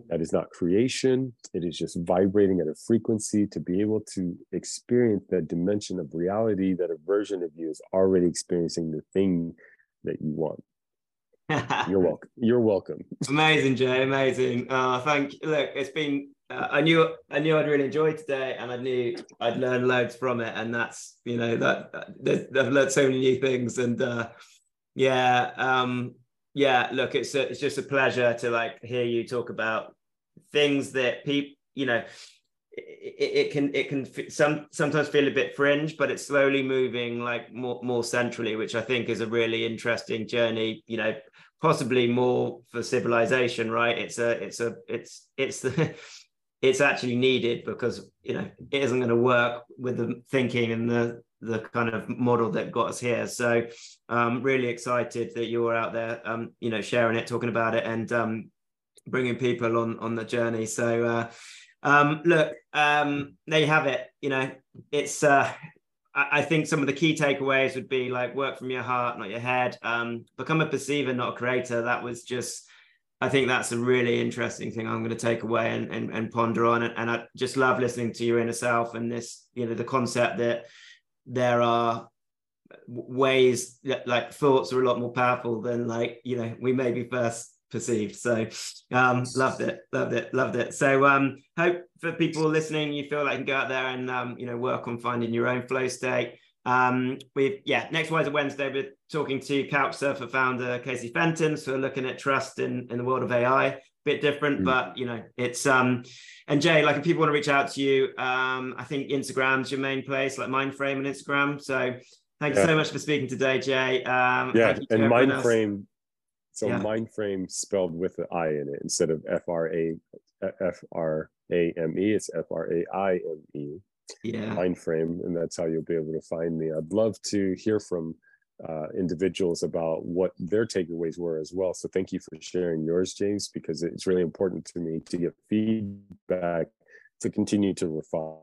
that is not creation. It is just vibrating at a frequency to be able to experience that dimension of reality that a version of you is already experiencing the thing that you want. You're welcome. You're welcome. amazing, Jay. Amazing. Uh, thank you. Look, it's been. Uh, I knew. I knew I'd really enjoy today, and I knew I'd learn loads from it. And that's you know that, that I've learned so many new things. And uh, yeah, um, yeah. Look, it's a, it's just a pleasure to like hear you talk about things that people. You know, it, it, can it can some sometimes feel a bit fringe, but it's slowly moving like more more centrally, which I think is a really interesting journey. You know, possibly more for civilization, right? It's a it's a it's it's the it's actually needed because you know it isn't going to work with the thinking and the the kind of model that got us here. So um really excited that you're out there um you know sharing it, talking about it, and um bringing people on on the journey. So. uh um, look, um, there you have it. You know, it's. Uh, I, think some of the key takeaways would be like work from your heart, not your head. Um, become a perceiver, not a creator. That was just. I think that's a really interesting thing I'm going to take away and, and, and ponder on. And, and I just love listening to your inner self and this, you know, the concept that there are ways that like thoughts are a lot more powerful than like, you know, we maybe first perceived. So um, loved it, loved it, loved it. So um, hope for people listening, you feel like you can go out there and um, you know work on finding your own flow state. Um, we've yeah, next Wiser Wednesday, we're talking to Couchsurfer founder Casey Fenton. So we're looking at trust in in the world of AI. Bit different, mm. but you know, it's um and Jay, like if people want to reach out to you, um, I think Instagram's your main place, like MindFraime and Instagram. So thank you so much for speaking today, Jay. Um, yeah, and MindFraime so yeah. MindFraime spelled with an I in it instead of F R A F R A M E. It's F R A I M E. Yeah. MindFraime, and that's how you'll be able to find me. I'd love to hear from uh, individuals about what their takeaways were as well. So thank you for sharing yours, James, because it's really important to me to get feedback to continue to refine.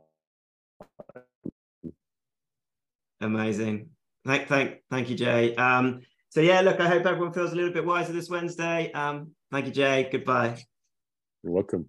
Amazing. Thank, thank, thank you, Jay. Um, so yeah, look, I hope everyone feels a little bit wiser this Wednesday. Um, thank you, Jay. Goodbye. You're welcome.